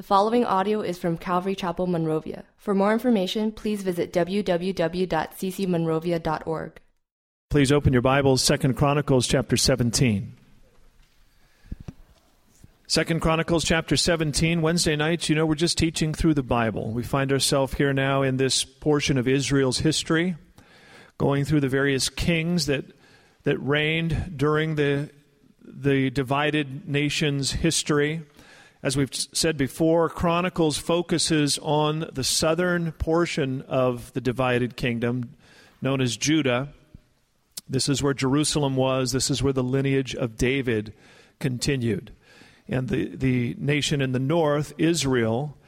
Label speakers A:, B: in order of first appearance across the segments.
A: The following audio is from Calvary Chapel, Monrovia. For more information, please visit www.ccmonrovia.org.
B: Please open your Bibles, Second Chronicles chapter 17. Second Chronicles chapter 17, Wednesday nights, you know, we're just teaching through the Bible. We find ourselves here now in this portion of Israel's history, going through the various kings that, that reigned during the, the divided nation's history. As we've said before, Chronicles focuses on the southern portion of the divided kingdom known as Judah. This is where Jerusalem was, this is where the lineage of David continued. And the, the nation in the north, Israel,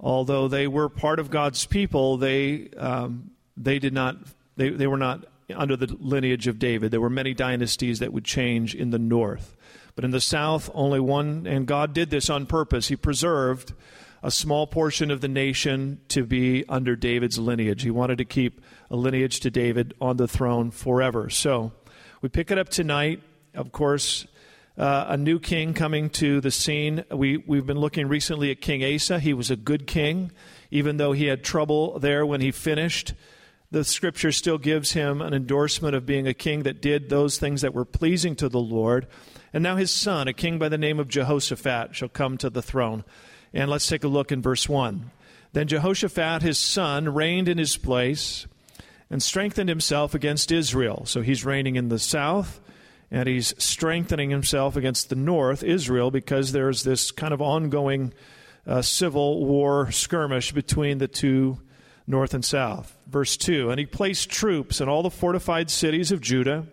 B: although they were part of God's people, they, um, they did not, they, they were not under the lineage of David. There were many dynasties that would change in the north. But in the south, only one, and God did this on purpose. He preserved a small portion of the nation to be under David's lineage. He wanted to keep a lineage to David on the throne forever. So we pick it up tonight. Of course, uh, a new king coming to the scene. We, we've been looking recently at King Asa. He was a good king, even though he had trouble there when he finished. The scripture still gives him an endorsement of being a king that did those things that were pleasing to the Lord. And now his son, a king by the name of Jehoshaphat, shall come to the throne. And let's take a look in verse 1. Then Jehoshaphat, his son, reigned in his place and strengthened himself against Israel. So he's reigning in the south and he's strengthening himself against the north, Israel, because there's this kind of ongoing uh, civil war skirmish between the two north and south. Verse 2 And he placed troops in all the fortified cities of Judah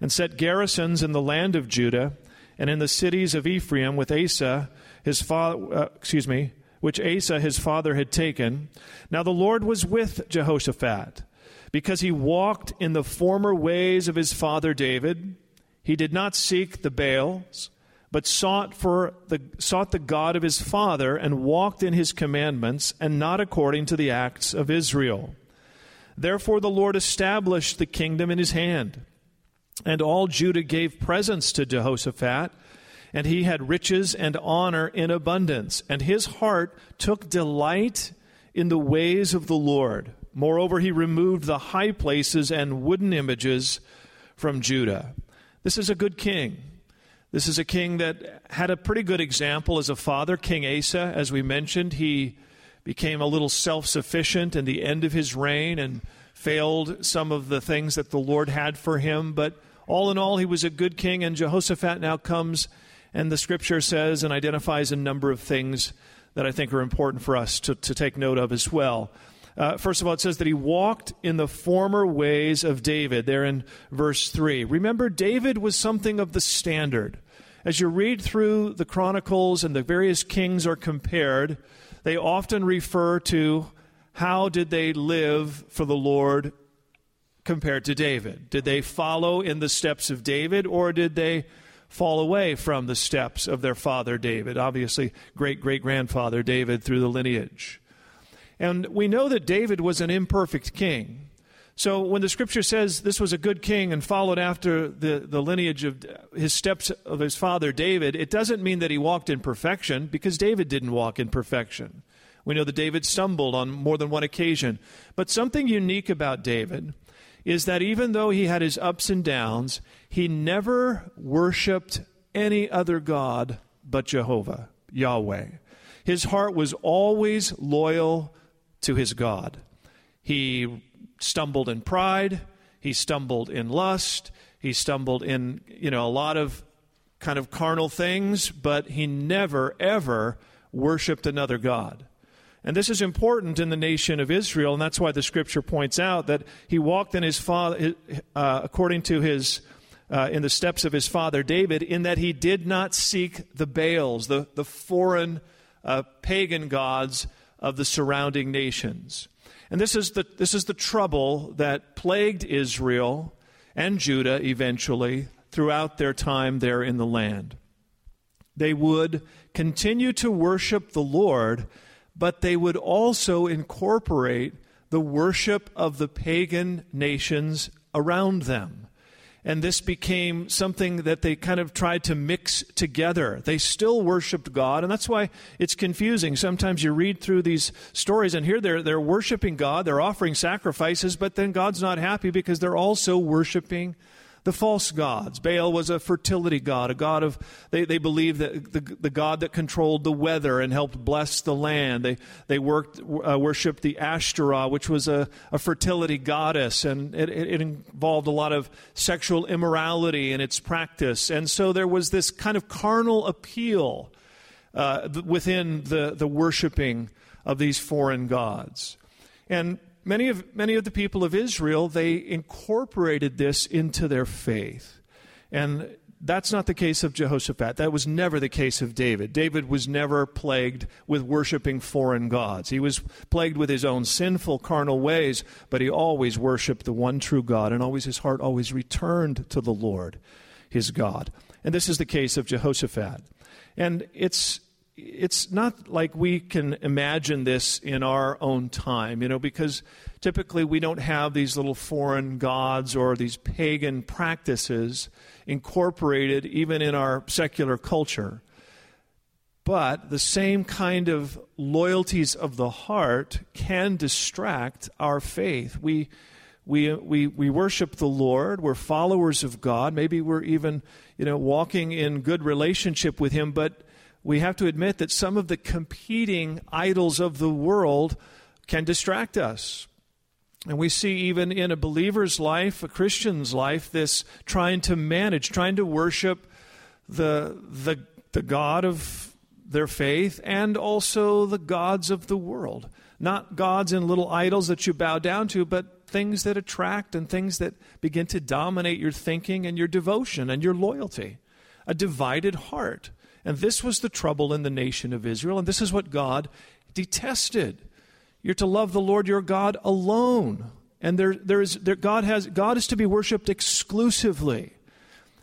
B: and set garrisons in the land of Judah and in the cities of Ephraim with Asa his father uh, excuse me which Asa his father had taken now the Lord was with Jehoshaphat because he walked in the former ways of his father David he did not seek the Baals but sought for the sought the God of his father and walked in his commandments and not according to the acts of Israel therefore the Lord established the kingdom in his hand and all Judah gave presents to Jehoshaphat, and he had riches and honor in abundance. And his heart took delight in the ways of the Lord. Moreover, he removed the high places and wooden images from Judah. This is a good king. This is a king that had a pretty good example as a father. King Asa, as we mentioned, he became a little self sufficient in the end of his reign and failed some of the things that the Lord had for him. But all in all, he was a good king, and Jehoshaphat now comes, and the scripture says and identifies a number of things that I think are important for us to, to take note of as well. Uh, first of all, it says that he walked in the former ways of David, there in verse 3. Remember, David was something of the standard. As you read through the Chronicles and the various kings are compared, they often refer to how did they live for the Lord compared to David? Did they follow in the steps of David, or did they fall away from the steps of their father David? Obviously, great great grandfather David through the lineage. And we know that David was an imperfect king. So when the scripture says this was a good king and followed after the, the lineage of his steps of his father David, it doesn't mean that he walked in perfection because David didn't walk in perfection. We know that David stumbled on more than one occasion. But something unique about David is that even though he had his ups and downs, he never worshiped any other God but Jehovah, Yahweh. His heart was always loyal to his God. He stumbled in pride, he stumbled in lust, he stumbled in, you know, a lot of kind of carnal things, but he never, ever worshiped another God. And this is important in the nation of Israel, and that's why the scripture points out that he walked in his father, uh, according to his, uh, in the steps of his father David, in that he did not seek the Baals, the, the foreign uh, pagan gods of the surrounding nations. And this is, the, this is the trouble that plagued Israel and Judah eventually throughout their time there in the land. They would continue to worship the Lord but they would also incorporate the worship of the pagan nations around them. And this became something that they kind of tried to mix together. They still worshiped God, and that's why it's confusing. Sometimes you read through these stories, and here they're, they're worshiping God, they're offering sacrifices, but then God's not happy because they're also worshiping the false gods. Baal was a fertility god, a god of, they, they believed that the, the god that controlled the weather and helped bless the land. They, they worked, uh, worshiped the Ashtoreth, which was a, a fertility goddess, and it, it involved a lot of sexual immorality in its practice. And so there was this kind of carnal appeal uh, within the, the worshiping of these foreign gods. And many of, many of the people of Israel, they incorporated this into their faith. And that's not the case of Jehoshaphat. That was never the case of David. David was never plagued with worshiping foreign gods. He was plagued with his own sinful carnal ways, but he always worshiped the one true God, and always his heart always returned to the Lord, his God. And this is the case of Jehoshaphat. And it's it's not like we can imagine this in our own time, you know, because typically we don't have these little foreign gods or these pagan practices incorporated even in our secular culture. But the same kind of loyalties of the heart can distract our faith. We, we, we, we worship the Lord. We're followers of God. Maybe we're even, you know, walking in good relationship with Him, but we have to admit that some of the competing idols of the world can distract us. And we see even in a believer's life, a Christian's life, this trying to manage, trying to worship the, the, the God of their faith and also the gods of the world. Not gods and little idols that you bow down to, but things that attract and things that begin to dominate your thinking and your devotion and your loyalty. A divided heart. And this was the trouble in the nation of Israel, and this is what God detested. You're to love the Lord your God alone. And there, there is, there, God, has, God is to be worshiped exclusively.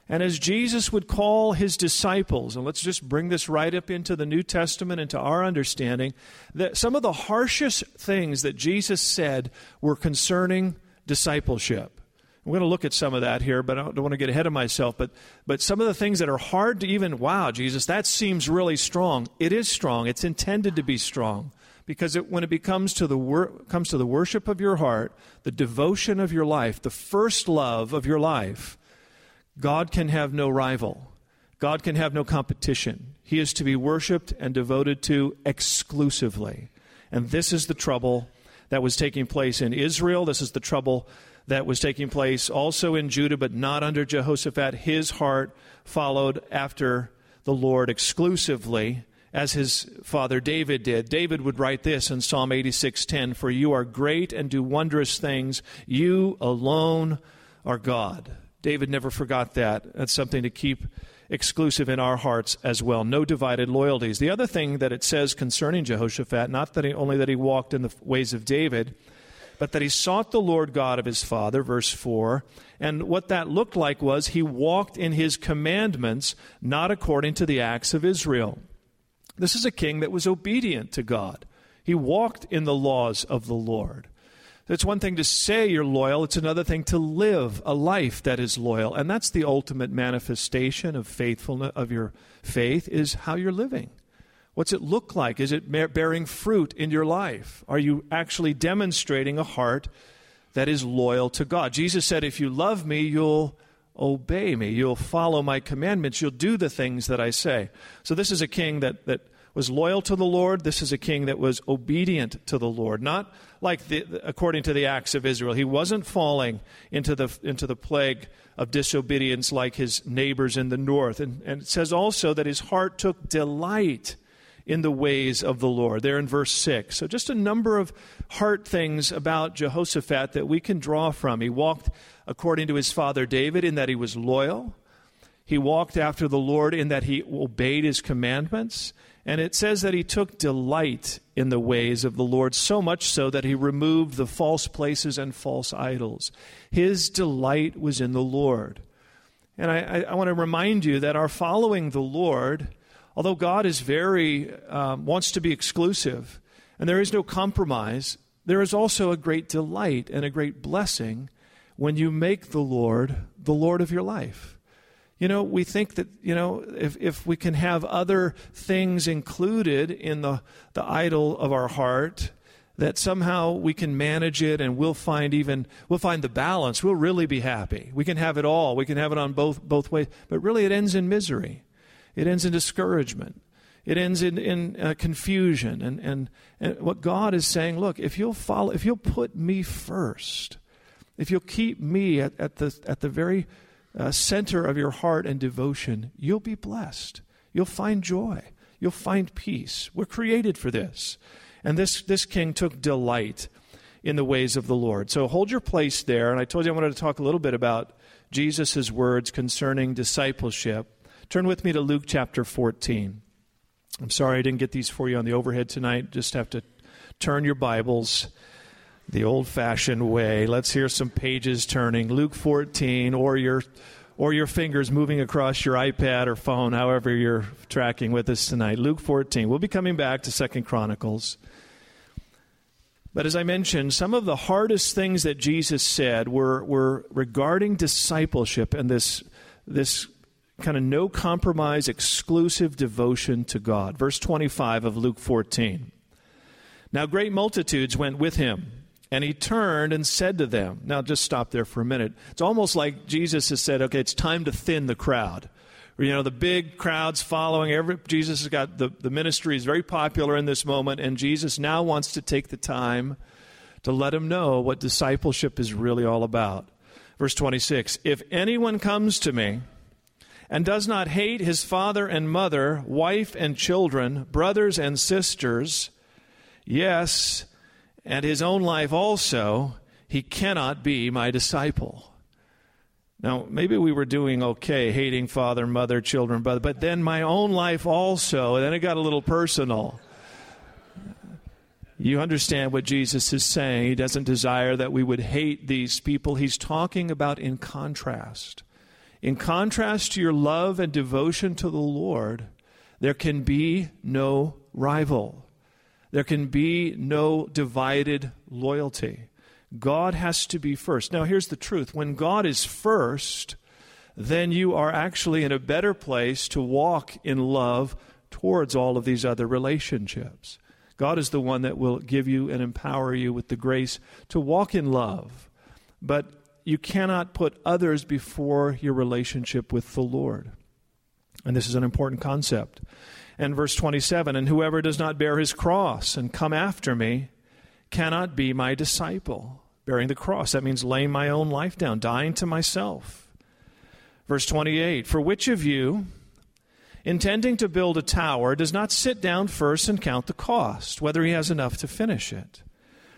B: And as Jesus would call his disciples, and let's just bring this right up into the New Testament, into our understanding, that some of the harshest things that Jesus said were concerning discipleship. We're going to look at some of that here, but I don't want to get ahead of myself. But, but some of the things that are hard to even, wow, Jesus, that seems really strong. It is strong. It's intended to be strong. Because it, when it becomes to the wor- comes to the worship of your heart, the devotion of your life, the first love of your life, God can have no rival. God can have no competition. He is to be worshiped and devoted to exclusively. And this is the trouble that was taking place in Israel. This is the trouble that was taking place also in Judah, but not under Jehoshaphat. His heart followed after the Lord exclusively as his father David did. David would write this in Psalm 86:10, "For you are great and do wondrous things; you alone are God." David never forgot that. That's something to keep exclusive in our hearts as well. No divided loyalties. The other thing that it says concerning Jehoshaphat, not that he, only that he walked in the ways of David, but that he sought the Lord God of his father, verse 4. And what that looked like was he walked in his commandments, not according to the acts of Israel. This is a king that was obedient to God. He walked in the laws of the Lord. It's one thing to say you're loyal, it's another thing to live a life that is loyal. And that's the ultimate manifestation of faithfulness of your faith is how you're living. What's it look like? Is it bearing fruit in your life? Are you actually demonstrating a heart that is loyal to God? Jesus said, If you love me, you'll obey me. You'll follow my commandments. You'll do the things that I say. So, this is a king that, that was loyal to the Lord. This is a king that was obedient to the Lord, not like the, according to the acts of Israel. He wasn't falling into the, into the plague of disobedience like his neighbors in the north. And, and it says also that his heart took delight in the ways of the Lord. There in verse 6. So, just a number of heart things about Jehoshaphat that we can draw from. He walked according to his father David in that he was loyal. He walked after the Lord in that he obeyed his commandments. And it says that he took delight in the ways of the Lord, so much so that he removed the false places and false idols. His delight was in the Lord. And I, I, I want to remind you that our following the Lord although God is very, um, wants to be exclusive, and there is no compromise, there is also a great delight and a great blessing when you make the Lord the Lord of your life. You know, we think that, you know, if, if we can have other things included in the, the idol of our heart, that somehow we can manage it and we'll find even we'll find the balance. We'll really be happy. We can have it all. We can have it on both both ways. But really it ends in misery it ends in discouragement it ends in, in uh, confusion and, and, and what god is saying look if you'll follow if you'll put me first if you'll keep me at, at the at the very uh, center of your heart and devotion you'll be blessed you'll find joy you'll find peace we're created for this and this, this king took delight in the ways of the Lord. So hold your place there. And I told you I wanted to talk a little bit about Jesus' words concerning discipleship. Turn with me to Luke chapter 14. I'm sorry I didn't get these for you on the overhead tonight. Just have to turn your Bibles the old fashioned way. Let's hear some pages turning. Luke 14, or your or your fingers moving across your iPad or phone, however you're tracking with us tonight. Luke 14. We'll be coming back to Second Chronicles. But as I mentioned, some of the hardest things that Jesus said were, were regarding discipleship and this, this kind of no compromise, exclusive devotion to God. Verse 25 of Luke 14. Now, great multitudes went with him, and he turned and said to them, Now, just stop there for a minute. It's almost like Jesus has said, Okay, it's time to thin the crowd you know the big crowds following every jesus has got the, the ministry is very popular in this moment and jesus now wants to take the time to let him know what discipleship is really all about verse 26 if anyone comes to me and does not hate his father and mother wife and children brothers and sisters yes and his own life also he cannot be my disciple now, maybe we were doing okay, hating father, mother, children, brother, but then my own life also, then it got a little personal. You understand what Jesus is saying. He doesn't desire that we would hate these people. He's talking about in contrast. In contrast to your love and devotion to the Lord, there can be no rival. There can be no divided loyalty. God has to be first. Now, here's the truth when God is first, then you are actually in a better place to walk in love towards all of these other relationships. God is the one that will give you and empower you with the grace to walk in love. But you cannot put others before your relationship with the Lord. And this is an important concept. And verse 27 And whoever does not bear his cross and come after me cannot be my disciple. Bearing the cross, that means laying my own life down, dying to myself. Verse 28 For which of you, intending to build a tower, does not sit down first and count the cost, whether he has enough to finish it?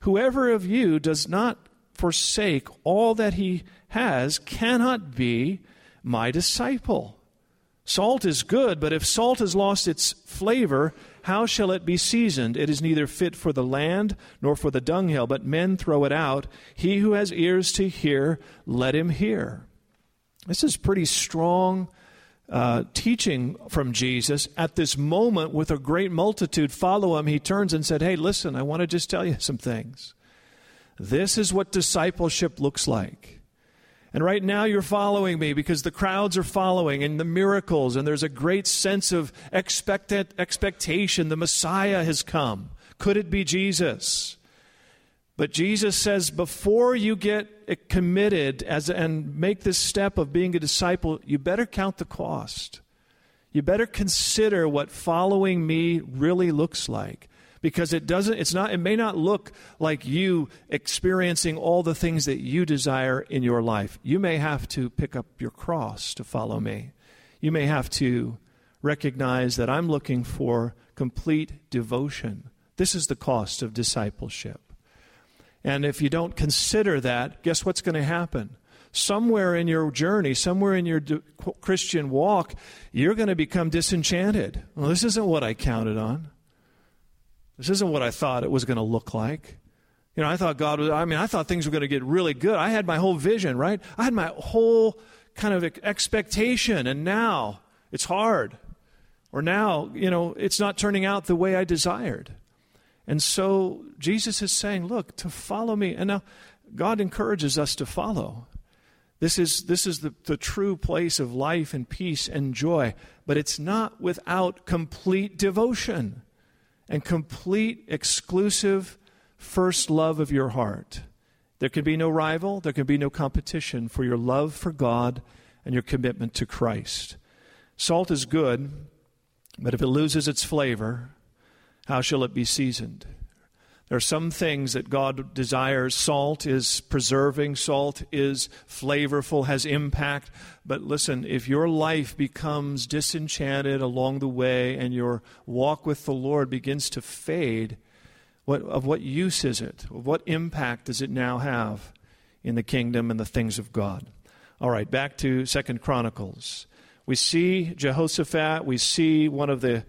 B: whoever of you does not forsake all that he has cannot be my disciple. Salt is good, but if salt has lost its flavor, how shall it be seasoned? It is neither fit for the land nor for the dunghill, but men throw it out. He who has ears to hear, let him hear. This is pretty strong uh, teaching from Jesus. At this moment, with a great multitude follow him, he turns and said, Hey, listen, I want to just tell you some things. This is what discipleship looks like. And right now you're following me because the crowds are following and the miracles, and there's a great sense of expectant, expectation. The Messiah has come. Could it be Jesus? But Jesus says, before you get committed as, and make this step of being a disciple, you better count the cost. You better consider what following me really looks like. Because it doesn't it's not it may not look like you experiencing all the things that you desire in your life. You may have to pick up your cross to follow me. You may have to recognize that i'm looking for complete devotion. This is the cost of discipleship and if you don't consider that guess what's going to happen somewhere in your journey, somewhere in your Christian walk, you're going to become disenchanted. Well, this isn't what I counted on. This isn't what I thought it was going to look like. You know, I thought God was, I mean, I thought things were going to get really good. I had my whole vision, right? I had my whole kind of expectation, and now it's hard. Or now, you know, it's not turning out the way I desired. And so Jesus is saying, look, to follow me. And now God encourages us to follow. This is, this is the, the true place of life and peace and joy, but it's not without complete devotion and complete exclusive first love of your heart. There can be no rival, there can be no competition for your love for God and your commitment to Christ. Salt is good, but if it loses its flavor, how shall it be seasoned? There are some things that God desires. Salt is preserving, salt is flavorful, has impact. But listen, if your life becomes disenchanted along the way and your walk with the Lord begins to fade, what, of what use is it? Of what impact does it now have in the kingdom and the things of God? All right, back to Second Chronicles. We see Jehoshaphat, we see one of the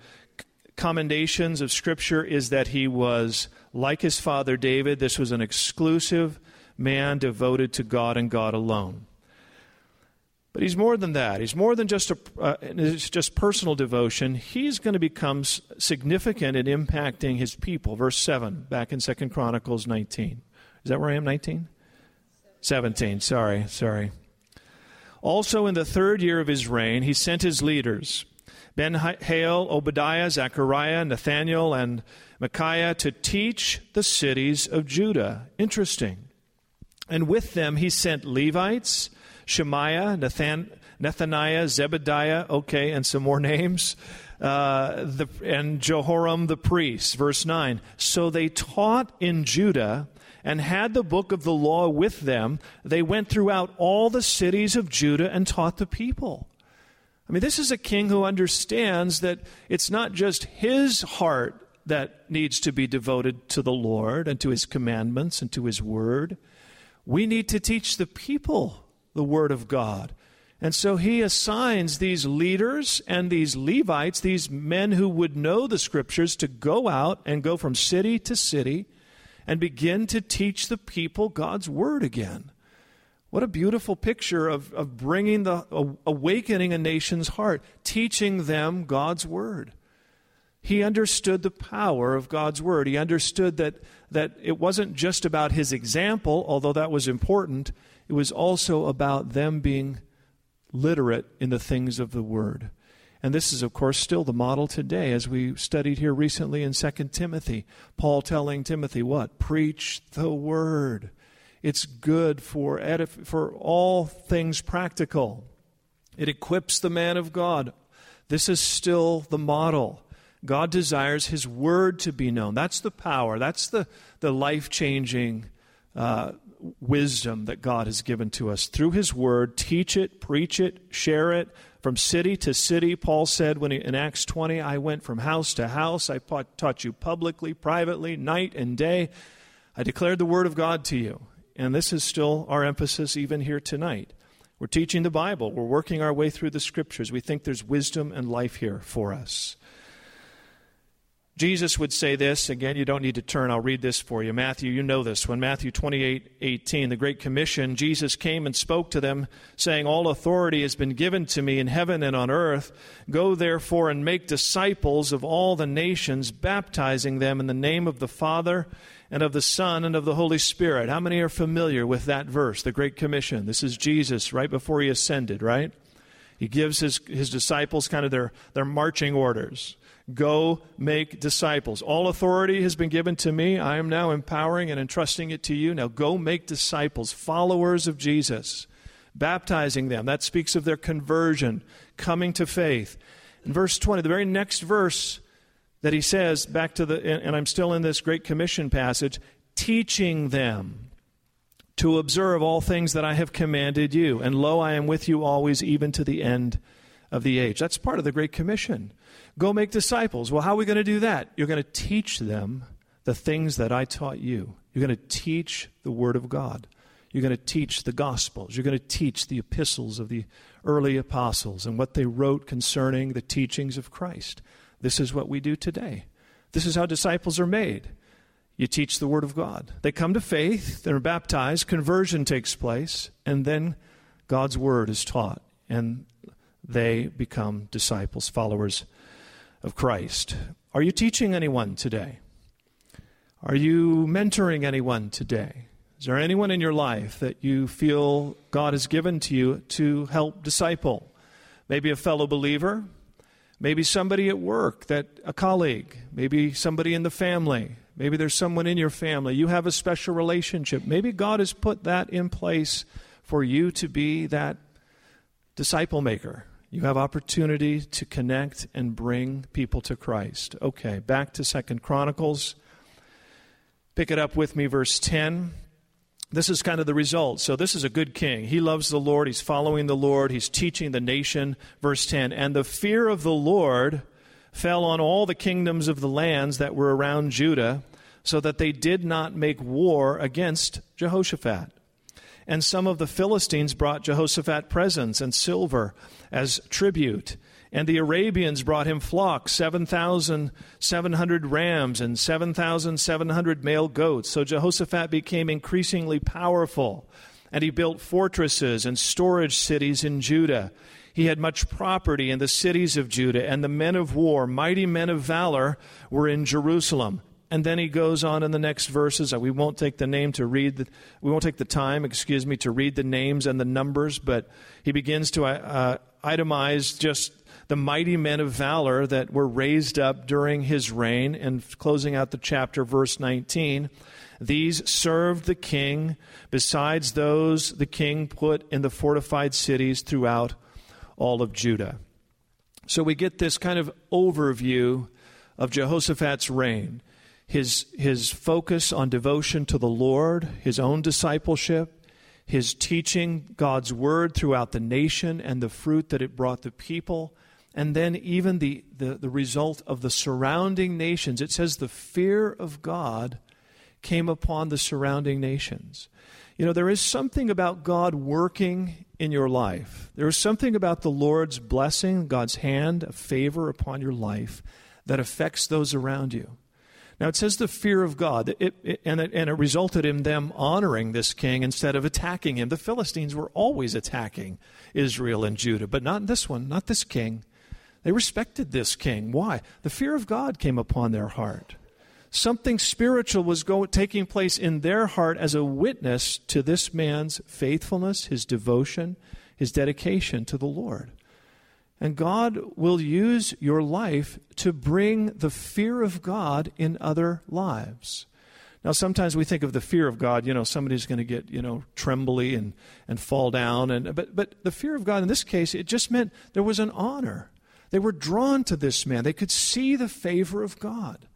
B: commendations of Scripture is that he was like his father David. This was an exclusive man devoted to God and God alone. But he's more than that. He's more than just a uh, just personal devotion. He's going to become significant in impacting his people. Verse 7 back in Second Chronicles 19. Is that where I am 19? 17. Sorry, sorry. Also in the third year of his reign, he sent his leaders Ben Hail, Obadiah, Zechariah, Nathaniel, and Micaiah to teach the cities of Judah. Interesting. And with them he sent Levites, Shemaiah, Nathan, Nethaniah, Zebediah, okay, and some more names, uh, the, and Jehoram the priest. Verse 9. So they taught in Judah and had the book of the law with them. They went throughout all the cities of Judah and taught the people. I mean, this is a king who understands that it's not just his heart that needs to be devoted to the Lord and to his commandments and to his word. We need to teach the people the word of God. And so he assigns these leaders and these Levites, these men who would know the scriptures, to go out and go from city to city and begin to teach the people God's word again. What a beautiful picture of, of bringing the, awakening a nation's heart, teaching them God's word. He understood the power of God's word. He understood that, that it wasn't just about his example, although that was important, it was also about them being literate in the things of the word. And this is, of course, still the model today, as we studied here recently in 2 Timothy. Paul telling Timothy what? Preach the word. It's good for, edif- for all things practical. It equips the man of God. This is still the model. God desires His Word to be known. That's the power. That's the, the life changing uh, wisdom that God has given to us. Through His Word, teach it, preach it, share it. From city to city, Paul said when he, in Acts 20, I went from house to house. I taught you publicly, privately, night and day. I declared the Word of God to you. And this is still our emphasis even here tonight. We're teaching the Bible, we're working our way through the Scriptures. We think there's wisdom and life here for us. Jesus would say this, again, you don't need to turn, I'll read this for you. Matthew, you know this. When Matthew 28 18, the Great Commission, Jesus came and spoke to them, saying, All authority has been given to me in heaven and on earth. Go therefore and make disciples of all the nations, baptizing them in the name of the Father and of the Son and of the Holy Spirit. How many are familiar with that verse, the Great Commission? This is Jesus right before he ascended, right? He gives his, his disciples kind of their, their marching orders. Go make disciples. All authority has been given to me. I am now empowering and entrusting it to you. Now go make disciples, followers of Jesus, baptizing them. That speaks of their conversion, coming to faith. In verse 20, the very next verse that he says, back to the, and I'm still in this Great Commission passage, teaching them to observe all things that I have commanded you. And lo, I am with you always, even to the end of the age. That's part of the Great Commission. Go make disciples. Well, how are we going to do that? You're going to teach them the things that I taught you. You're going to teach the Word of God. You're going to teach the Gospels. You're going to teach the epistles of the early apostles and what they wrote concerning the teachings of Christ. This is what we do today. This is how disciples are made. You teach the Word of God. They come to faith, they're baptized, conversion takes place, and then God's Word is taught, and they become disciples, followers of Christ. Are you teaching anyone today? Are you mentoring anyone today? Is there anyone in your life that you feel God has given to you to help disciple? Maybe a fellow believer, maybe somebody at work, that a colleague, maybe somebody in the family, maybe there's someone in your family. You have a special relationship. Maybe God has put that in place for you to be that disciple maker. You have opportunity to connect and bring people to Christ. Okay, back to Second Chronicles Pick it up with me, verse 10. This is kind of the result. So, this is a good king. He loves the Lord. He's following the Lord. He's teaching the nation. Verse 10 And the fear of the Lord fell on all the kingdoms of the lands that were around Judah, so that they did not make war against Jehoshaphat. And some of the Philistines brought Jehoshaphat presents and silver as tribute. And the Arabians brought him flocks, 7,700 rams and 7,700 male goats. So Jehoshaphat became increasingly powerful, and he built fortresses and storage cities in Judah. He had much property in the cities of Judah, and the men of war, mighty men of valor, were in Jerusalem. And then he goes on in the next verses. We won't take the name to read, the, we won't take the time, excuse me, to read the names and the numbers, but he begins to uh, itemize just the mighty men of valor that were raised up during his reign. And closing out the chapter, verse 19, these served the king, besides those the king put in the fortified cities throughout all of Judah. So we get this kind of overview of Jehoshaphat's reign. His, his focus on devotion to the Lord, his own discipleship, his teaching God's word throughout the nation and the fruit that it brought the people, and then even the, the, the result of the surrounding nations. It says the fear of God came upon the surrounding nations. You know, there is something about God working in your life. There is something about the Lord's blessing, God's hand of favor upon your life that affects those around you. Now it says the fear of God, it, it, and, it, and it resulted in them honoring this king instead of attacking him. The Philistines were always attacking Israel and Judah, but not this one, not this king. They respected this king. Why? The fear of God came upon their heart. Something spiritual was go, taking place in their heart as a witness to this man's faithfulness, his devotion, his dedication to the Lord. And God will use your life to bring the fear of God in other lives. Now, sometimes we think of the fear of God, you know, somebody's going to get, you know, trembly and, and fall down. And, but, but the fear of God in this case, it just meant there was an honor. They were drawn to this man. They could see the favor of God.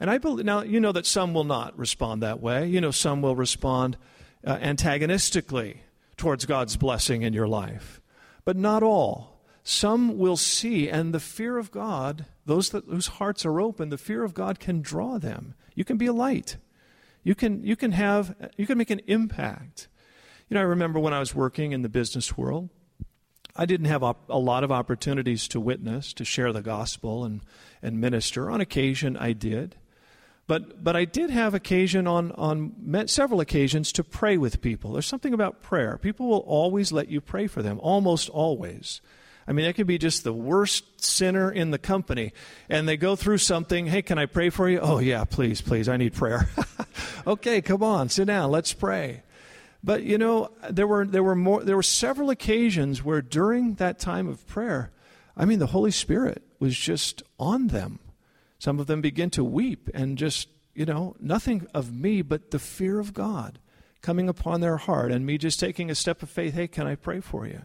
B: And I believe, now, you know that some will not respond that way. You know, some will respond uh, antagonistically towards God's blessing in your life. But not all. Some will see, and the fear of God, those that, whose hearts are open, the fear of God can draw them. You can be a light. You can, you can have, you can make an impact. You know, I remember when I was working in the business world, I didn't have a lot of opportunities to witness, to share the gospel and, and minister. On occasion, I did. But, but I did have occasion on, on several occasions to pray with people. There's something about prayer. People will always let you pray for them, almost always. I mean, it could be just the worst sinner in the company, and they go through something. Hey, can I pray for you? Oh, yeah, please, please. I need prayer. okay, come on, sit down. Let's pray. But you know, there were there were more there were several occasions where during that time of prayer, I mean the Holy Spirit was just on them. Some of them begin to weep and just, you know, nothing of me but the fear of God coming upon their heart and me just taking a step of faith, hey, can I pray for you?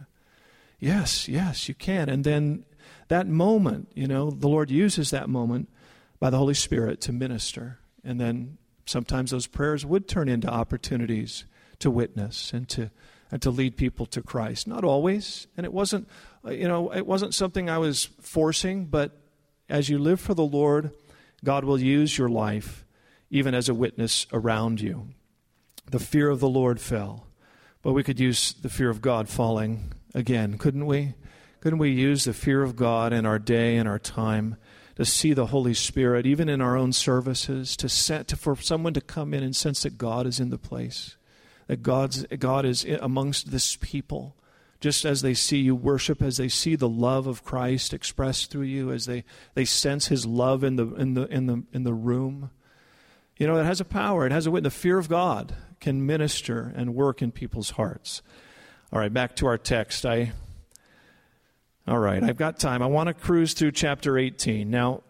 B: Yes, yes, you can. And then that moment, you know, the Lord uses that moment by the Holy Spirit to minister. And then sometimes those prayers would turn into opportunities to witness and to and to lead people to Christ. Not always, and it wasn't uh, you know it wasn't something I was forcing, but as you live for the Lord, God will use your life even as a witness around you. The fear of the Lord fell. But we could use the fear of God falling again, couldn't we? Couldn't we use the fear of God in our day and our time to see the Holy Spirit, even in our own services, to set to, for someone to come in and sense that God is in the place, that God's, God is amongst this people, just as they see you worship, as they see the love of Christ expressed through you, as they, they sense His love in the in the in the in the room. You know, it has a power. It has a wit. The fear of God can minister and work in people's hearts. All right, back to our text. I all right, I've got time. I want to cruise through chapter 18. Now,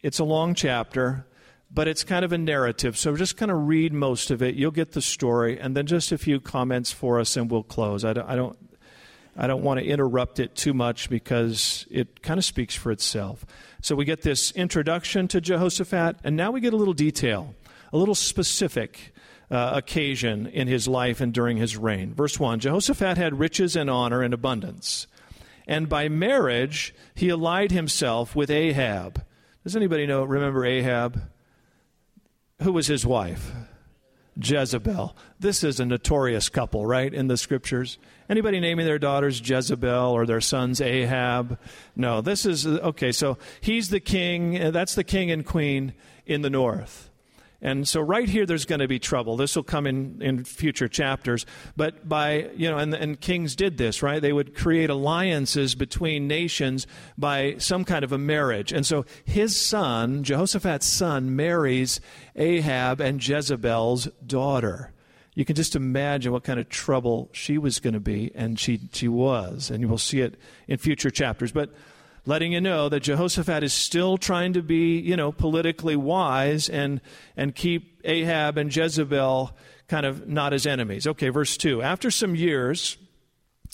B: it's a long chapter, but it's kind of a narrative. So just kind of read most of it. You'll get the story, and then just a few comments for us, and we'll close. I don't, I don't, I don't want to interrupt it too much because it kind of speaks for itself. So we get this introduction to Jehoshaphat, and now we get a little detail, a little specific. Uh, occasion in his life and during his reign. Verse 1 Jehoshaphat had riches and honor and abundance and by marriage he allied himself with Ahab. Does anybody know remember Ahab? Who was his wife? Jezebel. This is a notorious couple, right, in the scriptures. Anybody naming their daughters Jezebel or their sons Ahab? No, this is okay, so he's the king, that's the king and queen in the north. And so, right here, there's going to be trouble. This will come in, in future chapters. But by, you know, and, and kings did this, right? They would create alliances between nations by some kind of a marriage. And so, his son, Jehoshaphat's son, marries Ahab and Jezebel's daughter. You can just imagine what kind of trouble she was going to be, and she, she was. And you will see it in future chapters. But letting you know that Jehoshaphat is still trying to be, you know, politically wise and, and keep Ahab and Jezebel kind of not as enemies. Okay, verse 2. After some years,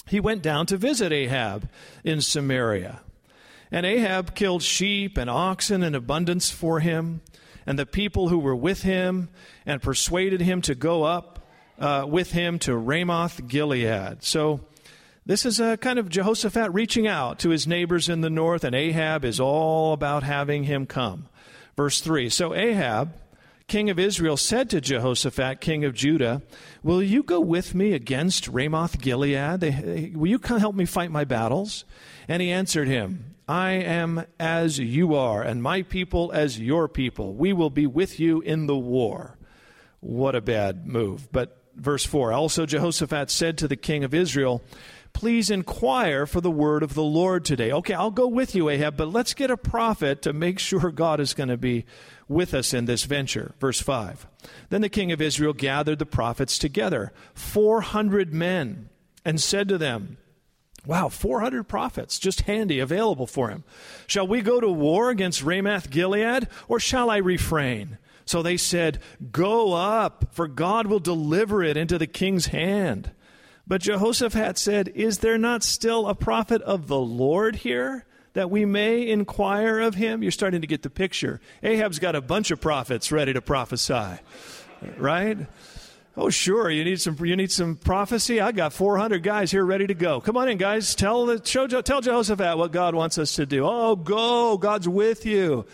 B: he went down to visit Ahab in Samaria. And Ahab killed sheep and oxen in abundance for him, and the people who were with him, and persuaded him to go up uh, with him to Ramoth Gilead. So this is a kind of Jehoshaphat reaching out to his neighbors in the north, and Ahab is all about having him come. Verse 3 So Ahab, king of Israel, said to Jehoshaphat, king of Judah, Will you go with me against Ramoth Gilead? Will you help me fight my battles? And he answered him, I am as you are, and my people as your people. We will be with you in the war. What a bad move. But verse 4 Also Jehoshaphat said to the king of Israel, Please inquire for the word of the Lord today. Okay, I'll go with you, Ahab, but let's get a prophet to make sure God is going to be with us in this venture. Verse 5. Then the king of Israel gathered the prophets together, 400 men, and said to them, Wow, 400 prophets, just handy, available for him. Shall we go to war against Ramoth Gilead, or shall I refrain? So they said, Go up, for God will deliver it into the king's hand. But Jehoshaphat said, Is there not still a prophet of the Lord here? That we may inquire of him? You're starting to get the picture. Ahab's got a bunch of prophets ready to prophesy, right? Oh, sure. You need some. You need some prophecy. I got 400 guys here ready to go. Come on in, guys. Tell the show, tell Jehoshaphat what God wants us to do. Oh, go. God's with you.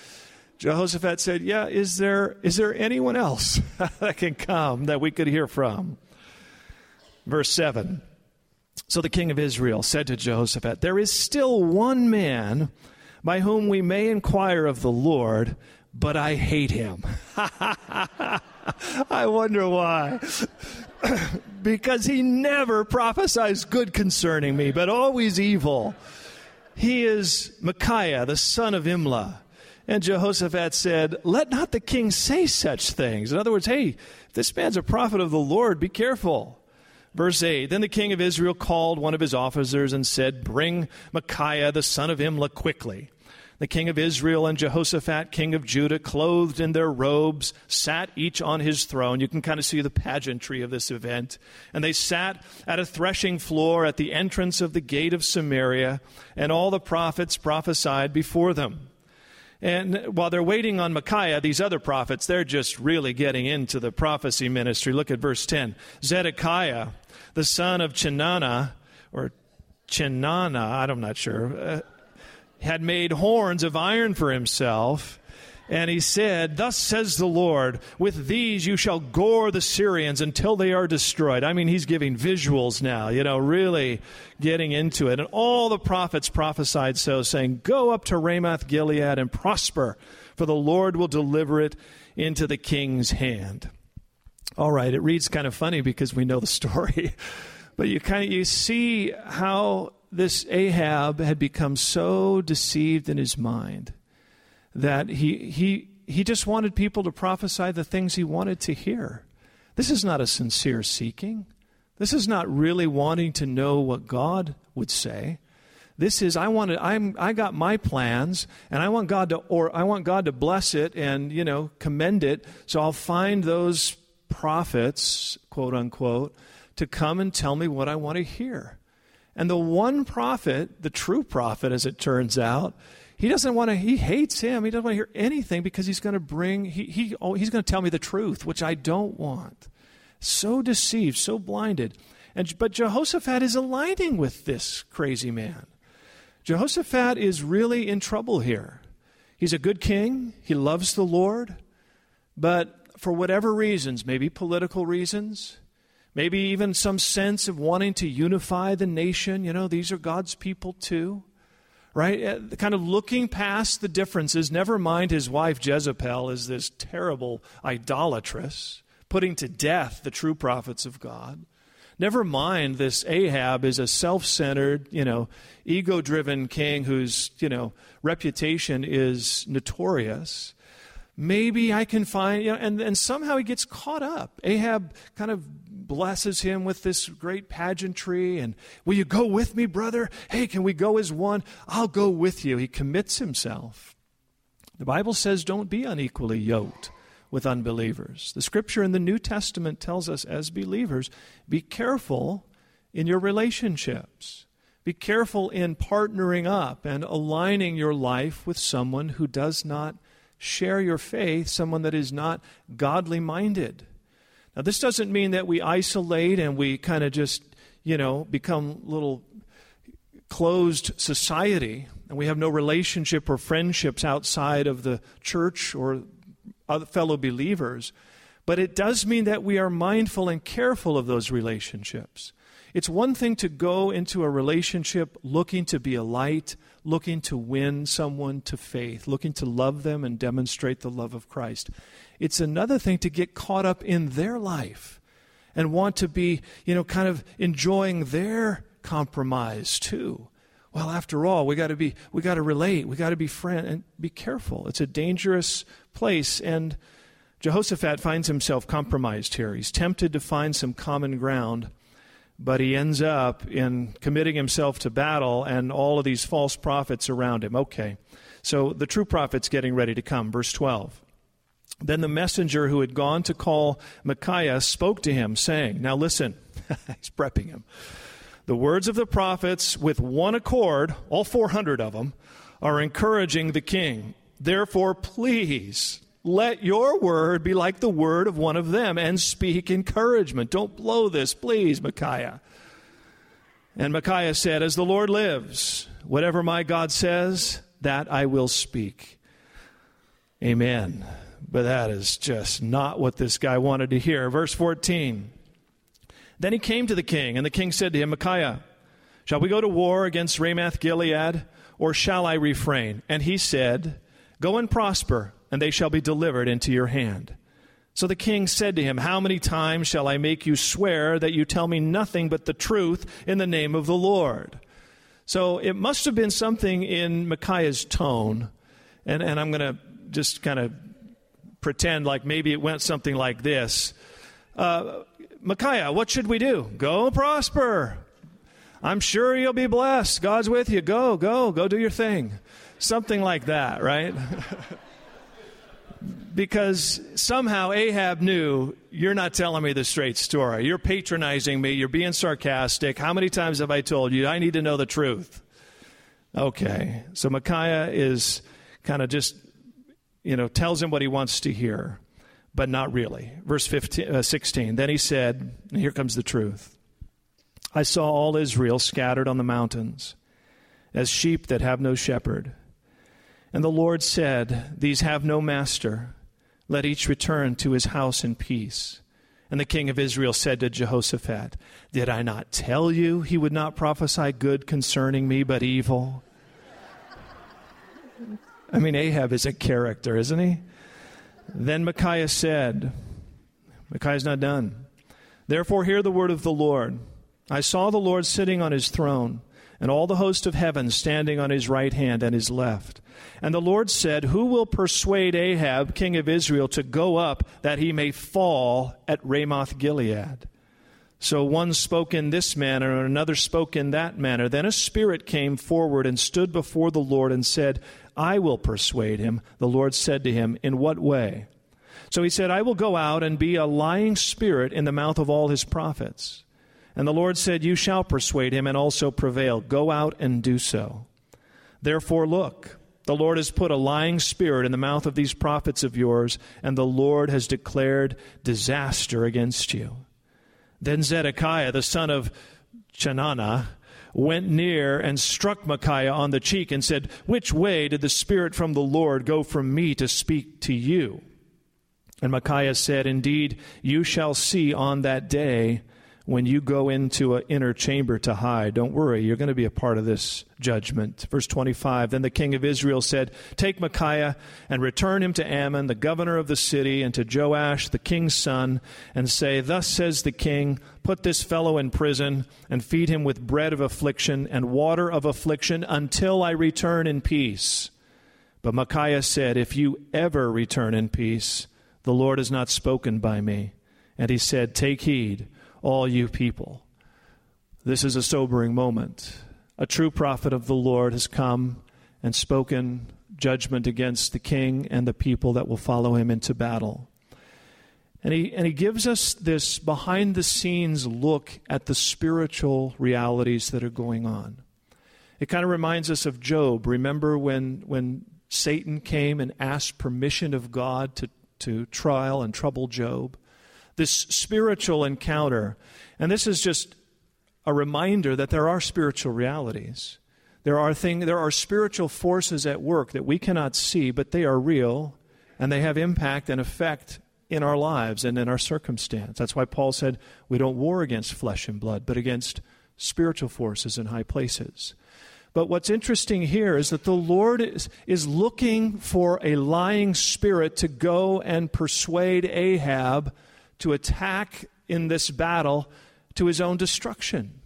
B: Jehoshaphat said, "Yeah. Is there is there anyone else that can come that we could hear from?" Verse 7. So the king of Israel said to Jehoshaphat, There is still one man by whom we may inquire of the Lord, but I hate him. I wonder why. because he never prophesies good concerning me, but always evil. He is Micaiah, the son of Imlah. And Jehoshaphat said, Let not the king say such things. In other words, hey, this man's a prophet of the Lord, be careful. Verse 8 Then the king of Israel called one of his officers and said, Bring Micaiah the son of Imlah quickly. The king of Israel and Jehoshaphat, king of Judah, clothed in their robes, sat each on his throne. You can kind of see the pageantry of this event. And they sat at a threshing floor at the entrance of the gate of Samaria, and all the prophets prophesied before them. And while they're waiting on Micaiah, these other prophets, they're just really getting into the prophecy ministry. Look at verse 10. Zedekiah, the son of Chenaanah, or Chenana, I'm not sure, uh, had made horns of iron for himself And he said, Thus says the Lord, with these you shall gore the Syrians until they are destroyed. I mean, he's giving visuals now, you know, really getting into it. And all the prophets prophesied so, saying, Go up to Ramoth Gilead and prosper, for the Lord will deliver it into the king's hand. All right, it reads kind of funny because we know the story. but you kind of you see how this Ahab had become so deceived in his mind that he, he, he just wanted people to prophesy the things he wanted to hear. This is not a sincere seeking. This is not really wanting to know what God would say. This is I wanted I'm I got my plans and I want God to or I want God to bless it and you know commend it. So I'll find those prophets, quote unquote, to come and tell me what I want to hear. And the one prophet, the true prophet as it turns out, he doesn't want to, he hates him. He doesn't want to hear anything because he's going to bring, he, he, oh, he's going to tell me the truth, which I don't want. So deceived, so blinded. And, but Jehoshaphat is aligning with this crazy man. Jehoshaphat is really in trouble here. He's a good king, he loves the Lord, but for whatever reasons, maybe political reasons, maybe even some sense of wanting to unify the nation, you know, these are God's people too right? Uh, kind of looking past the differences. Never mind his wife Jezebel is this terrible idolatress, putting to death the true prophets of God. Never mind this Ahab is a self centered, you know, ego driven king whose, you know, reputation is notorious. Maybe I can find, you know, and, and somehow he gets caught up. Ahab kind of blesses him with this great pageantry and will you go with me brother? Hey can we go as one? I'll go with you. He commits himself. The bible says don't be unequally yoked with unbelievers. The scripture in the new testament tells us as believers be careful in your relationships. Be careful in partnering up and aligning your life with someone who does not share your faith someone that is not godly minded now, this doesn't mean that we isolate and we kind of just, you know, become little closed society and we have no relationship or friendships outside of the church or other fellow believers. But it does mean that we are mindful and careful of those relationships. It's one thing to go into a relationship looking to be a light, looking to win someone to faith, looking to love them and demonstrate the love of Christ. It's another thing to get caught up in their life and want to be, you know, kind of enjoying their compromise too. Well, after all, we got to be we got to relate, we got to be friend and be careful. It's a dangerous place and Jehoshaphat finds himself compromised here. He's tempted to find some common ground but he ends up in committing himself to battle and all of these false prophets around him. Okay, so the true prophet's getting ready to come. Verse 12. Then the messenger who had gone to call Micaiah spoke to him, saying, Now listen, he's prepping him. The words of the prophets, with one accord, all 400 of them, are encouraging the king. Therefore, please let your word be like the word of one of them and speak encouragement. Don't blow this, please, Micaiah. And Micaiah said, As the Lord lives, whatever my God says, that I will speak. Amen. But that is just not what this guy wanted to hear. Verse 14. Then he came to the king, and the king said to him, Micaiah, shall we go to war against Ramoth Gilead, or shall I refrain? And he said, Go and prosper and they shall be delivered into your hand. So the king said to him, How many times shall I make you swear that you tell me nothing but the truth in the name of the Lord? So it must have been something in Micaiah's tone, and, and I'm going to just kind of pretend like maybe it went something like this uh, Micaiah, what should we do? Go prosper. I'm sure you'll be blessed. God's with you. Go, go, go do your thing. Something like that, right? because somehow Ahab knew you're not telling me the straight story. You're patronizing me. You're being sarcastic. How many times have I told you I need to know the truth? Okay. So Micaiah is kind of just, you know, tells him what he wants to hear, but not really. Verse 15, uh, 16. Then he said, and here comes the truth. I saw all Israel scattered on the mountains as sheep that have no shepherd. And the Lord said, These have no master. Let each return to his house in peace. And the king of Israel said to Jehoshaphat, Did I not tell you he would not prophesy good concerning me, but evil? I mean, Ahab is a character, isn't he? Then Micaiah said, Micaiah's not done. Therefore, hear the word of the Lord. I saw the Lord sitting on his throne, and all the host of heaven standing on his right hand and his left. And the Lord said, Who will persuade Ahab, king of Israel, to go up that he may fall at Ramoth Gilead? So one spoke in this manner, and another spoke in that manner. Then a spirit came forward and stood before the Lord and said, I will persuade him. The Lord said to him, In what way? So he said, I will go out and be a lying spirit in the mouth of all his prophets. And the Lord said, You shall persuade him and also prevail. Go out and do so. Therefore, look. The Lord has put a lying spirit in the mouth of these prophets of yours, and the Lord has declared disaster against you. Then Zedekiah, the son of Chenaanah, went near and struck Micaiah on the cheek and said, Which way did the Spirit from the Lord go from me to speak to you? And Micaiah said, Indeed, you shall see on that day when you go into an inner chamber to hide. Don't worry, you're going to be a part of this judgment. Verse 25 Then the king of Israel said, Take Micaiah and return him to Amon, the governor of the city, and to Joash, the king's son, and say, Thus says the king, Put this fellow in prison and feed him with bread of affliction and water of affliction until I return in peace. But Micaiah said, If you ever return in peace, the Lord has not spoken by me. And he said, Take heed all you people. This is a sobering moment. A true prophet of the Lord has come and spoken judgment against the king and the people that will follow him into battle. And he, and he gives us this behind the scenes look at the spiritual realities that are going on. It kind of reminds us of Job. Remember when, when Satan came and asked permission of God to, to trial and trouble Job? This spiritual encounter. And this is just a reminder that there are spiritual realities. There are thing, there are spiritual forces at work that we cannot see, but they are real and they have impact and effect in our lives and in our circumstance. That's why Paul said we don't war against flesh and blood, but against spiritual forces in high places. But what's interesting here is that the Lord is, is looking for a lying spirit to go and persuade Ahab to attack in this battle to his own destruction.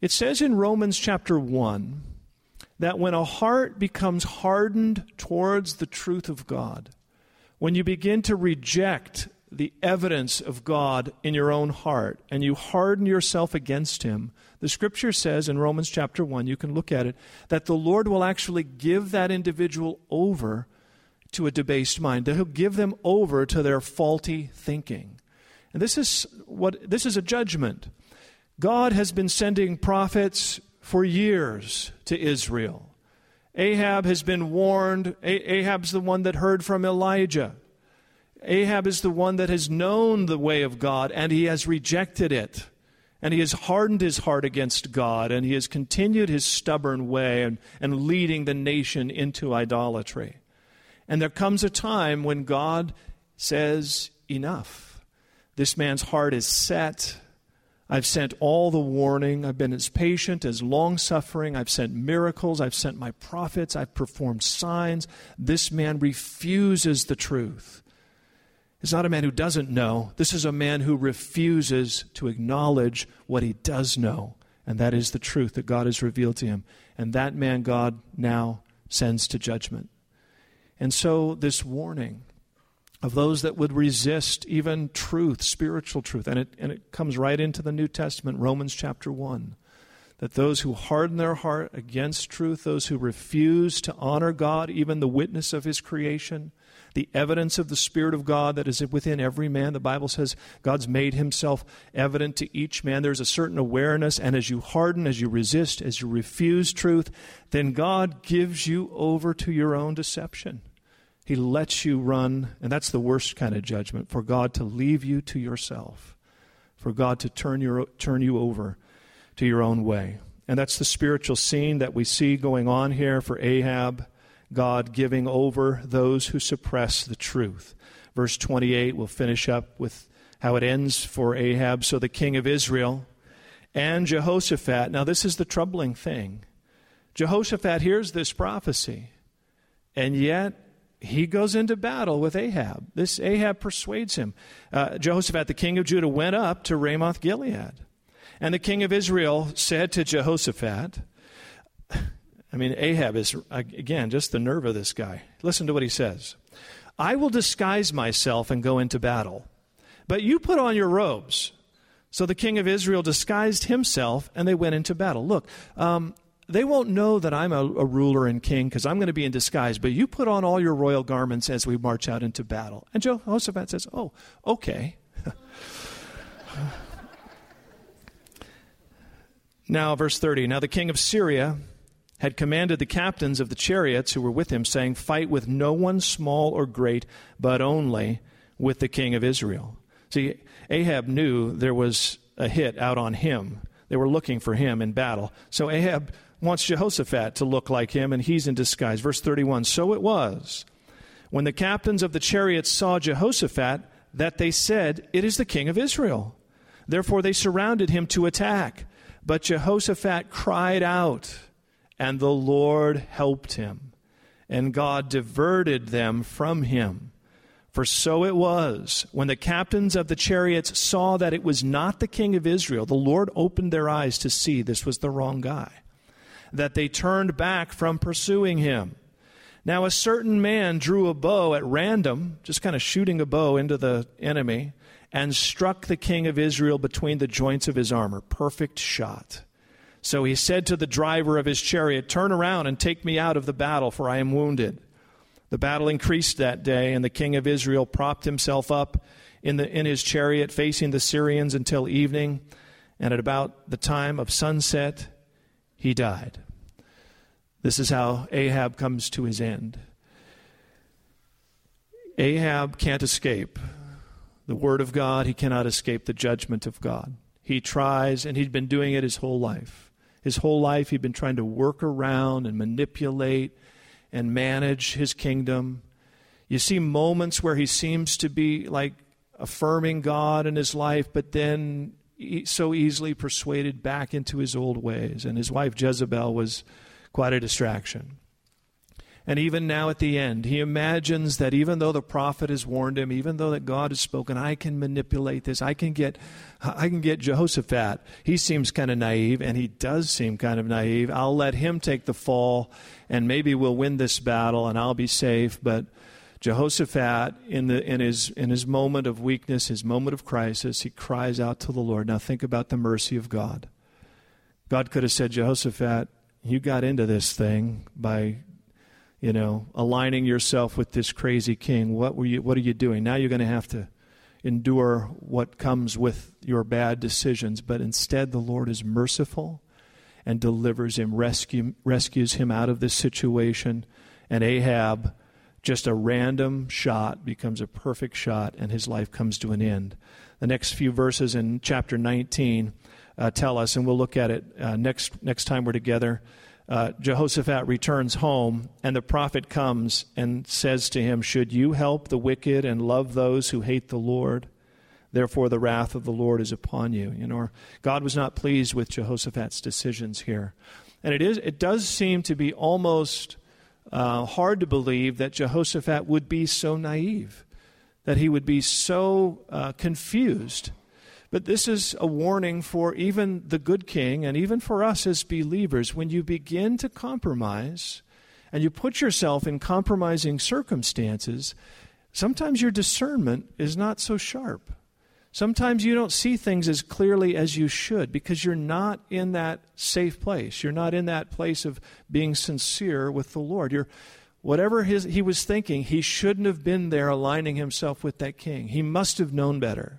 B: It says in Romans chapter 1 that when a heart becomes hardened towards the truth of God, when you begin to reject the evidence of God in your own heart and you harden yourself against Him, the scripture says in Romans chapter 1, you can look at it, that the Lord will actually give that individual over to a debased mind, that He'll give them over to their faulty thinking. And this is what this is a judgment. God has been sending prophets for years to Israel. Ahab has been warned. Ahab's the one that heard from Elijah. Ahab is the one that has known the way of God and he has rejected it. And he has hardened his heart against God and he has continued his stubborn way and, and leading the nation into idolatry. And there comes a time when God says, Enough. This man's heart is set. I've sent all the warning. I've been as patient, as long suffering. I've sent miracles. I've sent my prophets. I've performed signs. This man refuses the truth. It's not a man who doesn't know. This is a man who refuses to acknowledge what he does know, and that is the truth that God has revealed to him. And that man God now sends to judgment. And so, this warning of those that would resist even truth, spiritual truth. And it, and it comes right into the New Testament, Romans chapter 1. That those who harden their heart against truth, those who refuse to honor God, even the witness of His creation, the evidence of the Spirit of God that is within every man. The Bible says God's made Himself evident to each man. There's a certain awareness, and as you harden, as you resist, as you refuse truth, then God gives you over to your own deception. He lets you run, and that's the worst kind of judgment for God to leave you to yourself, for God to turn, your, turn you over to your own way. And that's the spiritual scene that we see going on here for Ahab. God giving over those who suppress the truth. Verse 28, we'll finish up with how it ends for Ahab. So the king of Israel and Jehoshaphat. Now, this is the troubling thing. Jehoshaphat hears this prophecy, and yet he goes into battle with Ahab. This Ahab persuades him. Uh, Jehoshaphat, the king of Judah, went up to Ramoth Gilead. And the king of Israel said to Jehoshaphat, I mean, Ahab is, again, just the nerve of this guy. Listen to what he says I will disguise myself and go into battle, but you put on your robes. So the king of Israel disguised himself and they went into battle. Look, um, they won't know that I'm a, a ruler and king because I'm going to be in disguise, but you put on all your royal garments as we march out into battle. And Jehoshaphat says, Oh, okay. now, verse 30. Now the king of Syria had commanded the captains of the chariots who were with him, saying, Fight with no one small or great, but only with the king of Israel. See, Ahab knew there was a hit out on him. They were looking for him in battle. So Ahab wants Jehoshaphat to look like him, and he's in disguise. Verse 31 So it was, when the captains of the chariots saw Jehoshaphat, that they said, It is the king of Israel. Therefore they surrounded him to attack. But Jehoshaphat cried out and the Lord helped him, and God diverted them from him. For so it was, when the captains of the chariots saw that it was not the king of Israel, the Lord opened their eyes to see this was the wrong guy, that they turned back from pursuing him. Now, a certain man drew a bow at random, just kind of shooting a bow into the enemy, and struck the king of Israel between the joints of his armor. Perfect shot. So he said to the driver of his chariot, Turn around and take me out of the battle, for I am wounded. The battle increased that day, and the king of Israel propped himself up in, the, in his chariot, facing the Syrians until evening. And at about the time of sunset, he died. This is how Ahab comes to his end. Ahab can't escape the word of God, he cannot escape the judgment of God. He tries, and he'd been doing it his whole life. His whole life, he'd been trying to work around and manipulate and manage his kingdom. You see moments where he seems to be like affirming God in his life, but then so easily persuaded back into his old ways. And his wife Jezebel was quite a distraction. And even now at the end, he imagines that even though the prophet has warned him, even though that God has spoken, I can manipulate this. I can get I can get Jehoshaphat. He seems kind of naive, and he does seem kind of naive. I'll let him take the fall, and maybe we'll win this battle, and I'll be safe. But Jehoshaphat, in, the, in, his, in his moment of weakness, his moment of crisis, he cries out to the Lord. Now think about the mercy of God. God could have said, Jehoshaphat, you got into this thing by you know, aligning yourself with this crazy king. What were you what are you doing? Now you're going to have to endure what comes with your bad decisions, but instead the Lord is merciful and delivers him, rescue, rescues him out of this situation. And Ahab, just a random shot, becomes a perfect shot, and his life comes to an end. The next few verses in chapter 19 uh, tell us, and we'll look at it uh, next, next time we're together uh, Jehoshaphat returns home, and the prophet comes and says to him, Should you help the wicked and love those who hate the Lord? Therefore, the wrath of the Lord is upon you. You know, God was not pleased with Jehoshaphat's decisions here. And it, is, it does seem to be almost uh, hard to believe that Jehoshaphat would be so naive, that he would be so uh, confused but this is a warning for even the good king and even for us as believers. When you begin to compromise and you put yourself in compromising circumstances, sometimes your discernment is not so sharp. Sometimes you don't see things as clearly as you should because you're not in that safe place. You're not in that place of being sincere with the Lord. You're whatever his, he was thinking, he shouldn't have been there aligning himself with that king. He must have known better.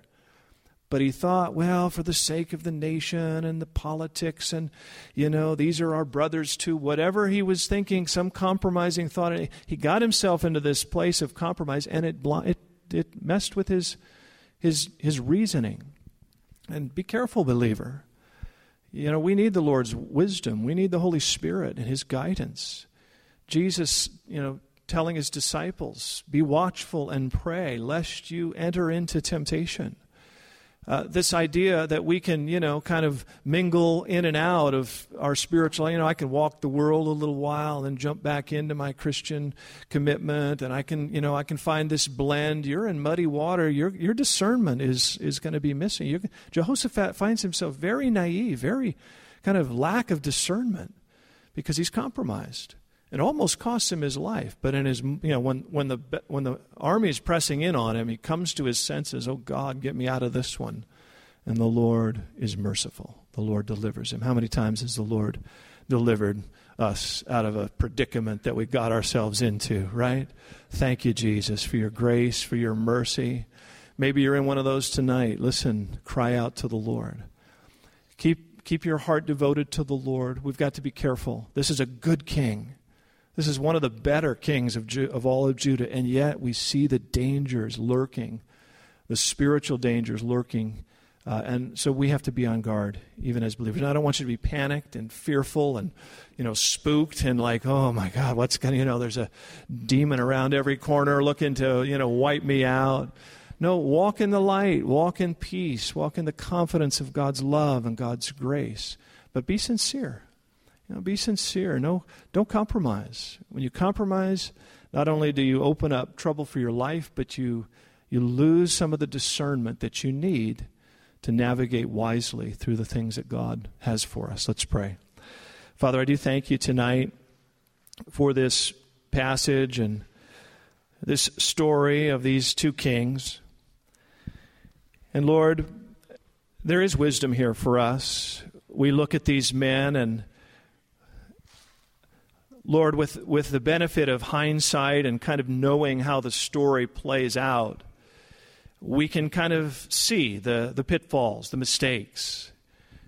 B: But he thought, well, for the sake of the nation and the politics, and, you know, these are our brothers too. Whatever he was thinking, some compromising thought, he got himself into this place of compromise, and it, it, it messed with his, his, his reasoning. And be careful, believer. You know, we need the Lord's wisdom, we need the Holy Spirit and his guidance Jesus, you know, telling his disciples, Be watchful and pray, lest you enter into temptation. Uh, this idea that we can, you know, kind of mingle in and out of our spiritual, you know, I can walk the world a little while and jump back into my Christian commitment, and I can, you know, I can find this blend. You're in muddy water. Your your discernment is is going to be missing. You're, Jehoshaphat finds himself very naive, very kind of lack of discernment because he's compromised. It almost costs him his life, but in his, you know, when, when, the, when the army is pressing in on him, he comes to his senses, oh God, get me out of this one. And the Lord is merciful. The Lord delivers him. How many times has the Lord delivered us out of a predicament that we got ourselves into, right? Thank you, Jesus, for your grace, for your mercy. Maybe you're in one of those tonight. Listen, cry out to the Lord. Keep, keep your heart devoted to the Lord. We've got to be careful. This is a good king. This is one of the better kings of, Ju- of all of Judah, and yet we see the dangers lurking, the spiritual dangers lurking. Uh, and so we have to be on guard, even as believers. And I don't want you to be panicked and fearful and, you know, spooked and like, oh my God, what's going to, you know, there's a demon around every corner looking to, you know, wipe me out. No, walk in the light, walk in peace, walk in the confidence of God's love and God's grace. But be sincere. You know, be sincere. No, don't compromise. When you compromise, not only do you open up trouble for your life, but you you lose some of the discernment that you need to navigate wisely through the things that God has for us. Let's pray. Father, I do thank you tonight for this passage and this story of these two kings. And Lord, there is wisdom here for us. We look at these men and Lord, with, with the benefit of hindsight and kind of knowing how the story plays out, we can kind of see the, the pitfalls, the mistakes.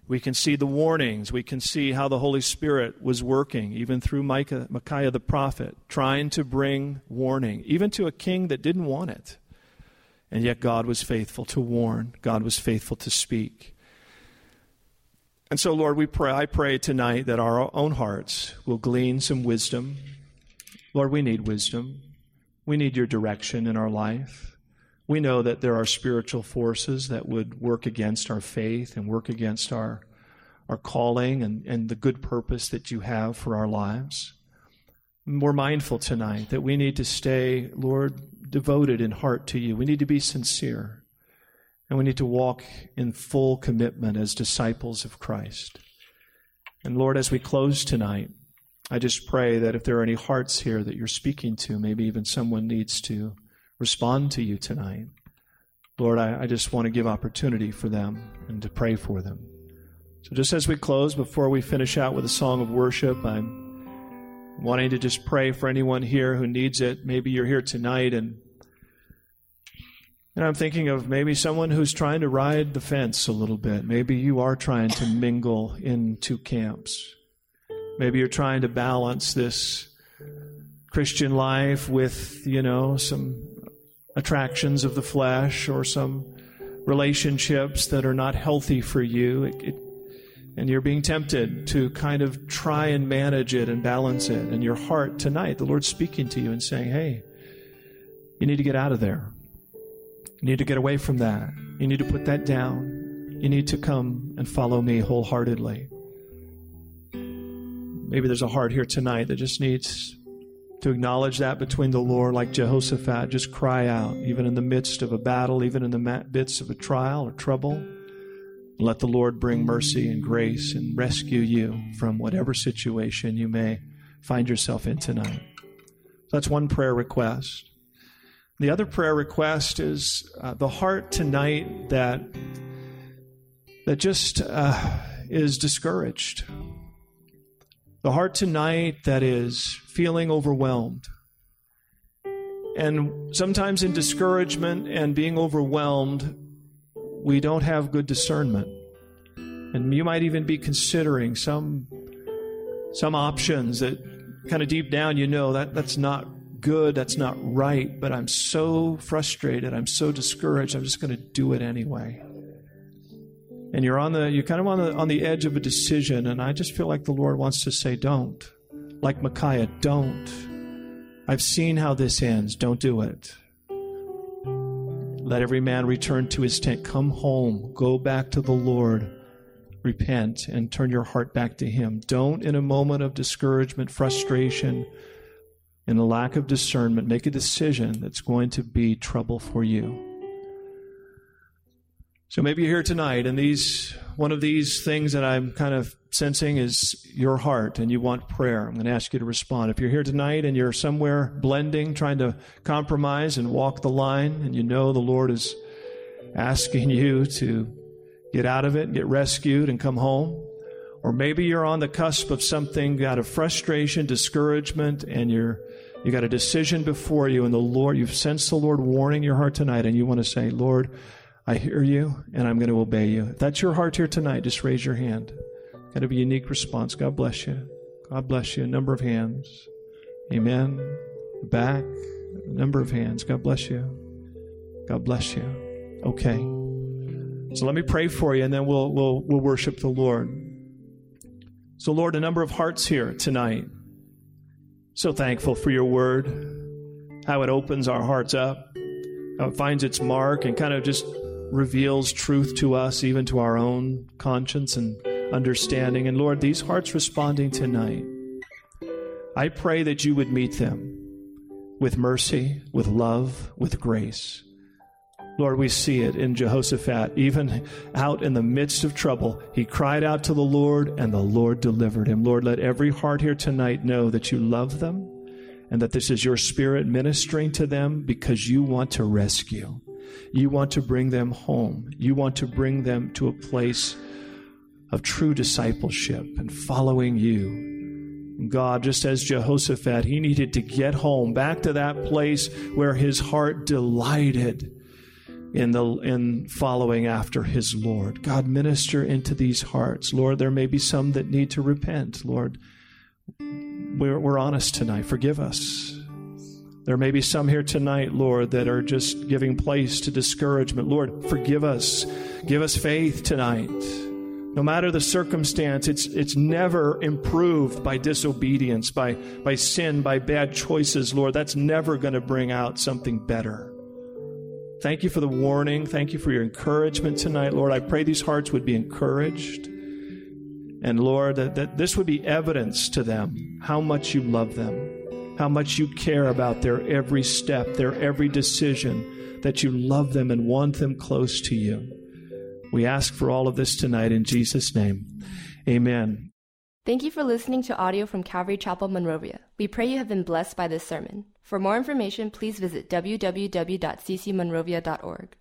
B: We can see the warnings. We can see how the Holy Spirit was working, even through Micah, Micaiah the prophet, trying to bring warning, even to a king that didn't want it. And yet God was faithful to warn, God was faithful to speak. And so, Lord, we pray, I pray tonight that our own hearts will glean some wisdom. Lord, we need wisdom. We need your direction in our life. We know that there are spiritual forces that would work against our faith and work against our, our calling and, and the good purpose that you have for our lives. we're mindful tonight that we need to stay, Lord, devoted in heart to you. We need to be sincere. And we need to walk in full commitment as disciples of Christ. And Lord, as we close tonight, I just pray that if there are any hearts here that you're speaking to, maybe even someone needs to respond to you tonight. Lord, I, I just want to give opportunity for them and to pray for them. So just as we close, before we finish out with a song of worship, I'm wanting to just pray for anyone here who needs it. Maybe you're here tonight and and I'm thinking of maybe someone who's trying to ride the fence a little bit. Maybe you are trying to mingle into camps. Maybe you're trying to balance this Christian life with, you know, some attractions of the flesh or some relationships that are not healthy for you. It, it, and you're being tempted to kind of try and manage it and balance it. And your heart tonight, the Lord's speaking to you and saying, hey, you need to get out of there. You need to get away from that. You need to put that down. You need to come and follow me wholeheartedly. Maybe there's a heart here tonight that just needs to acknowledge that between the Lord, like Jehoshaphat. Just cry out, even in the midst of a battle, even in the midst of a trial or trouble. Let the Lord bring mercy and grace and rescue you from whatever situation you may find yourself in tonight. So that's one prayer request. The other prayer request is uh, the heart tonight that that just uh, is discouraged. The heart tonight that is feeling overwhelmed. And sometimes in discouragement and being overwhelmed, we don't have good discernment. And you might even be considering some some options that kind of deep down you know that that's not good, that's not right, but I'm so frustrated, I'm so discouraged, I'm just going to do it anyway. And you're on the you're kind of on the on the edge of a decision and I just feel like the Lord wants to say don't. like Micaiah, don't. I've seen how this ends. Don't do it. Let every man return to his tent. Come home. Go back to the Lord. Repent and turn your heart back to Him. Don't, in a moment of discouragement, frustration, and a lack of discernment, make a decision that's going to be trouble for you. So maybe you're here tonight, and these one of these things that I'm kind of sensing is your heart, and you want prayer. I'm going to ask you to respond. If you're here tonight and you're somewhere blending, trying to compromise and walk the line, and you know the Lord is asking you to get out of it get rescued and come home, or maybe you're on the cusp of something, got a frustration, discouragement, and you're you got a decision before you, and the Lord, you've sensed the Lord warning your heart tonight, and you want to say, Lord, I hear you and I'm going to obey you. If that's your heart here tonight, just raise your hand. Got to be a unique response. God bless you. God bless you. A number of hands. Amen. Back. A number of hands. God bless you. God bless you. Okay. So let me pray for you and then we'll we'll we'll worship the Lord. So Lord, a number of hearts here tonight. So thankful for your word. How it opens our hearts up. How it finds its mark and kind of just reveals truth to us, even to our own conscience and understanding. And Lord, these hearts responding tonight, I pray that you would meet them with mercy, with love, with grace. Lord, we see it in Jehoshaphat. Even out in the midst of trouble, he cried out to the Lord, and the Lord delivered him. Lord, let every heart here tonight know that you love them and that this is your spirit ministering to them because you want to rescue. You want to bring them home. You want to bring them to a place of true discipleship and following you. God, just as Jehoshaphat, he needed to get home, back to that place where his heart delighted in the in following after his Lord. God, minister into these hearts. Lord, there may be some that need to repent. Lord, we're, we're honest tonight. Forgive us. There may be some here tonight, Lord, that are just giving place to discouragement. Lord, forgive us. Give us faith tonight. No matter the circumstance, it's, it's never improved by disobedience, by, by sin, by bad choices, Lord. That's never going to bring out something better. Thank you for the warning. Thank you for your encouragement tonight, Lord. I pray these hearts would be encouraged. And Lord, that, that this would be evidence to them how much you love them how much you care about their every step, their every decision, that you love them and want them close to you. We ask for all of this tonight in Jesus' name. Amen.
A: Thank you for listening to audio from Calvary Chapel, Monrovia. We pray you have been blessed by this sermon. For more information, please visit www.ccmonrovia.org.